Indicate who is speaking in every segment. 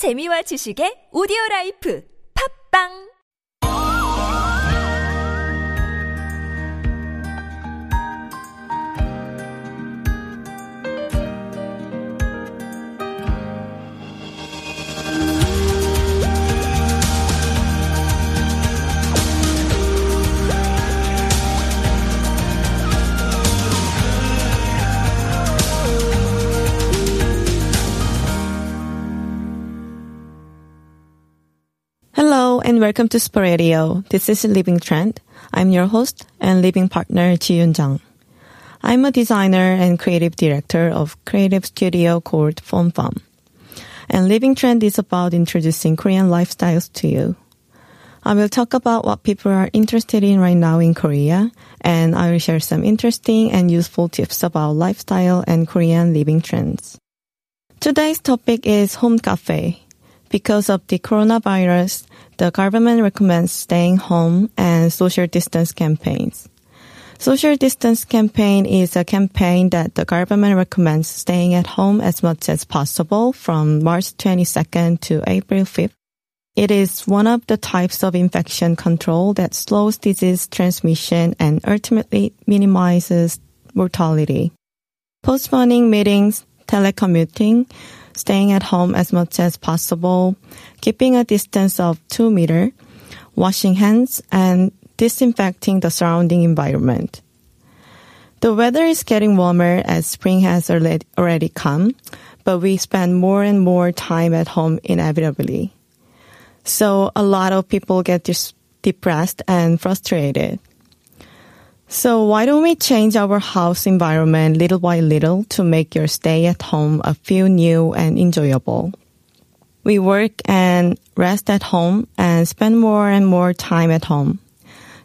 Speaker 1: 재미와 지식의 오디오 라이프. 팝빵
Speaker 2: and welcome to Spur Radio. This is Living Trend. I'm your host and living partner Ji-Yun Jang. I'm a designer and creative director of creative studio called Phone Farm. And Living Trend is about introducing Korean lifestyles to you. I will talk about what people are interested in right now in Korea, and I will share some interesting and useful tips about lifestyle and Korean living trends. Today's topic is home cafe. Because of the coronavirus, the government recommends staying home and social distance campaigns. Social distance campaign is a campaign that the government recommends staying at home as much as possible from March 22nd to April 5th. It is one of the types of infection control that slows disease transmission and ultimately minimizes mortality. Postponing meetings, telecommuting, staying at home as much as possible, keeping a distance of two meter, washing hands, and disinfecting the surrounding environment. The weather is getting warmer as spring has already come, but we spend more and more time at home inevitably. So a lot of people get depressed and frustrated. So why don't we change our house environment little by little to make your stay at home a feel new and enjoyable? We work and rest at home and spend more and more time at home.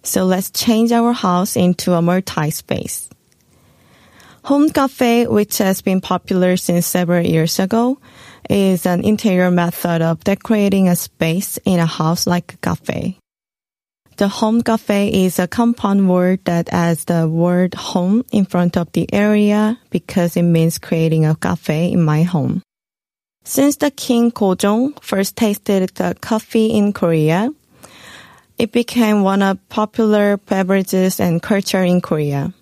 Speaker 2: So let's change our house into a multi-space. Home cafe, which has been popular since several years ago, is an interior method of decorating a space in a house like a cafe. The home cafe is a compound word that adds the word home in front of the area because it means creating a cafe in my home. Since the King Gojong first tasted the coffee in Korea, it became one of popular beverages and culture in Korea.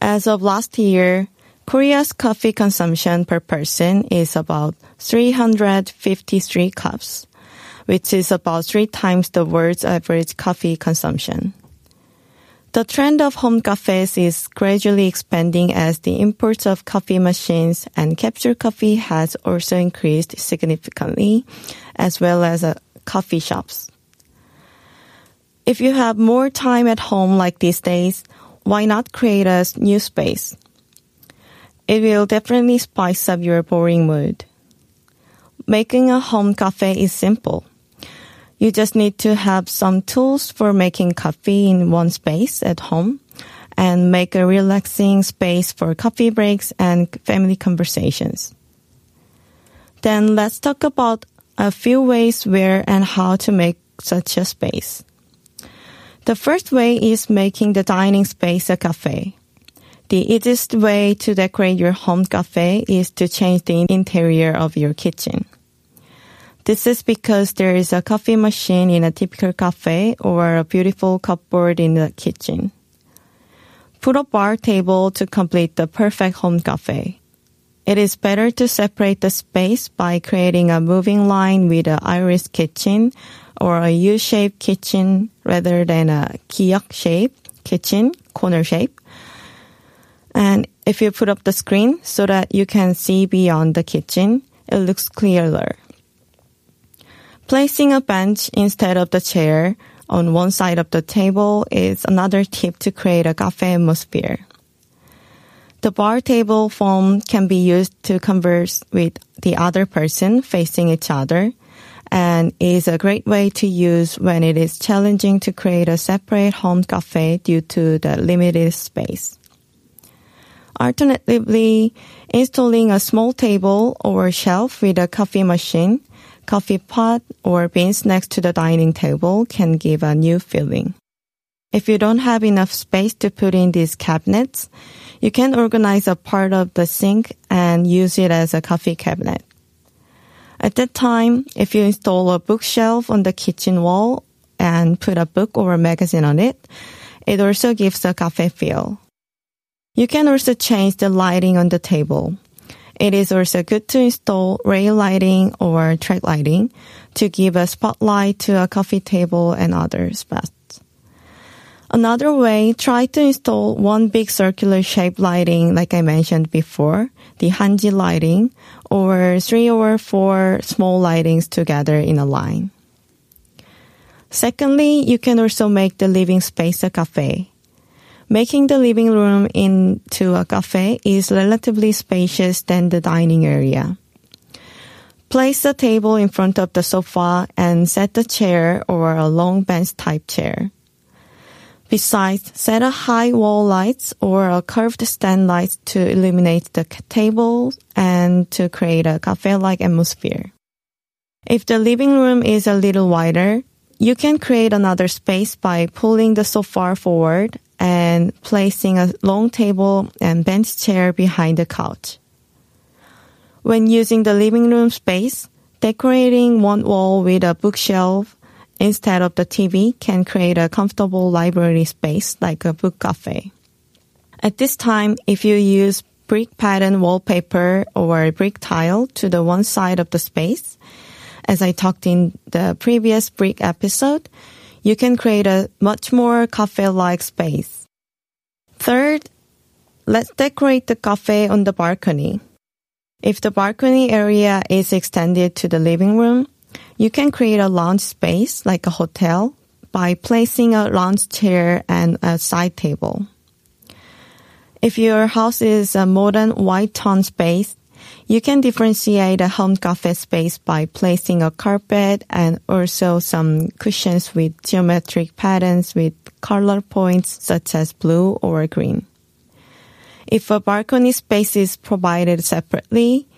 Speaker 2: As of last year, Korea's coffee consumption per person is about 353 cups which is about three times the world's average coffee consumption. The trend of home cafes is gradually expanding as the imports of coffee machines and capsule coffee has also increased significantly, as well as uh, coffee shops. If you have more time at home like these days, why not create a new space? It will definitely spice up your boring mood. Making a home cafe is simple. You just need to have some tools for making coffee in one space at home and make a relaxing space for coffee breaks and family conversations. Then let's talk about a few ways where and how to make such a space. The first way is making the dining space a cafe. The easiest way to decorate your home cafe is to change the interior of your kitchen. This is because there is a coffee machine in a typical cafe or a beautiful cupboard in the kitchen. Put a bar table to complete the perfect home cafe. It is better to separate the space by creating a moving line with an iris kitchen or a U-shaped kitchen rather than a 기역 shape kitchen, corner shape. And if you put up the screen so that you can see beyond the kitchen, it looks clearer. Placing a bench instead of the chair on one side of the table is another tip to create a cafe atmosphere. The bar table form can be used to converse with the other person facing each other and is a great way to use when it is challenging to create a separate home cafe due to the limited space. Alternatively, installing a small table or shelf with a coffee machine coffee pot or beans next to the dining table can give a new feeling. If you don't have enough space to put in these cabinets, you can organize a part of the sink and use it as a coffee cabinet. At that time, if you install a bookshelf on the kitchen wall and put a book or a magazine on it, it also gives a cafe feel. You can also change the lighting on the table. It is also good to install rail lighting or track lighting to give a spotlight to a coffee table and other spots. Another way, try to install one big circular shape lighting like I mentioned before, the Hanji lighting, or three or four small lightings together in a line. Secondly, you can also make the living space a cafe. Making the living room into a cafe is relatively spacious than the dining area. Place a table in front of the sofa and set a chair or a long bench type chair. Besides, set a high wall lights or a curved stand lights to illuminate the table and to create a cafe-like atmosphere. If the living room is a little wider, you can create another space by pulling the sofa forward and placing a long table and bench chair behind the couch. When using the living room space, decorating one wall with a bookshelf instead of the TV can create a comfortable library space like a book cafe. At this time, if you use brick pattern wallpaper or brick tile to the one side of the space, as I talked in the previous brick episode, you can create a much more cafe-like space. Third, let's decorate the cafe on the balcony. If the balcony area is extended to the living room, you can create a lounge space like a hotel by placing a lounge chair and a side table. If your house is a modern white tone space, you can differentiate a home cafe space by placing a carpet and also some cushions with geometric patterns with color points such as blue or green. If a balcony space is provided separately,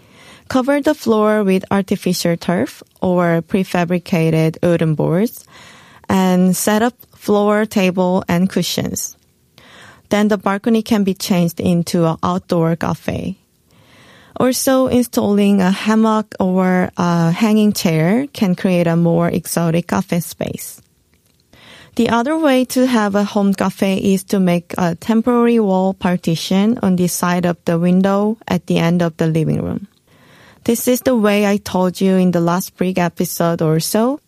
Speaker 2: cover the floor with artificial turf or prefabricated wooden boards and set up floor table and cushions. Then the balcony can be changed into an outdoor cafe. Also, installing a hammock or a hanging chair can create a more exotic cafe space. The other way to have a home cafe is to make a temporary wall partition on the side of the window at the end of the living room. This is the way I told you in the last brick episode or so.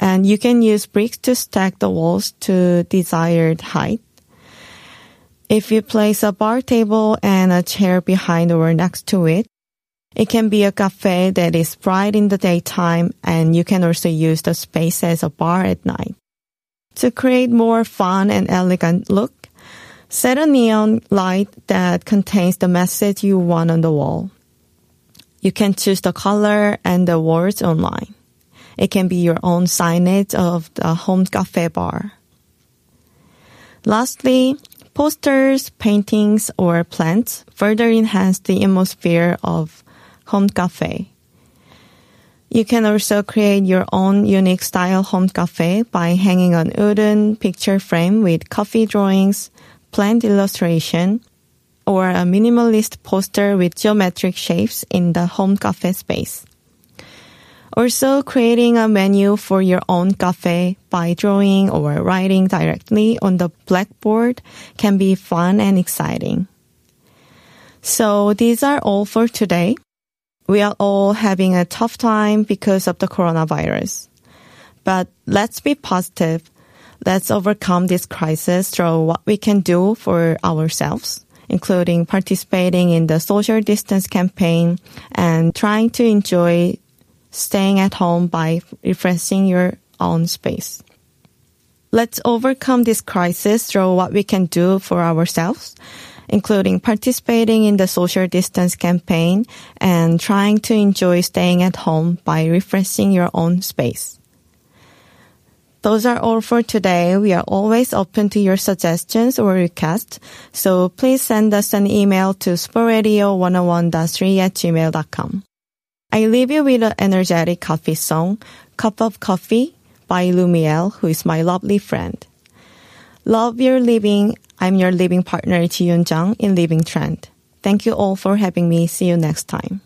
Speaker 2: And you can use bricks to stack the walls to desired height. If you place a bar table and a chair behind or next to it, it can be a cafe that is bright in the daytime and you can also use the space as a bar at night. To create more fun and elegant look, set a neon light that contains the message you want on the wall. You can choose the color and the words online. It can be your own signage of the home cafe bar. Lastly, Posters, paintings, or plants further enhance the atmosphere of home cafe. You can also create your own unique style home cafe by hanging an wooden picture frame with coffee drawings, plant illustration, or a minimalist poster with geometric shapes in the home cafe space. Also, creating a menu for your own cafe by drawing or writing directly on the blackboard can be fun and exciting. So these are all for today. We are all having a tough time because of the coronavirus. But let's be positive. Let's overcome this crisis through what we can do for ourselves, including participating in the social distance campaign and trying to enjoy staying at home by refreshing your own space. Let's overcome this crisis through what we can do for ourselves, including participating in the social distance campaign and trying to enjoy staying at home by refreshing your own space. Those are all for today. We are always open to your suggestions or requests, so please send us an email to sportradio101.3 at gmail.com. I leave you with an energetic coffee song, Cup of Coffee by Lumiel, who is my lovely friend. Love your living. I'm your living partner, Ji Yun Jung in Living Trend. Thank you all for having me. See you next time.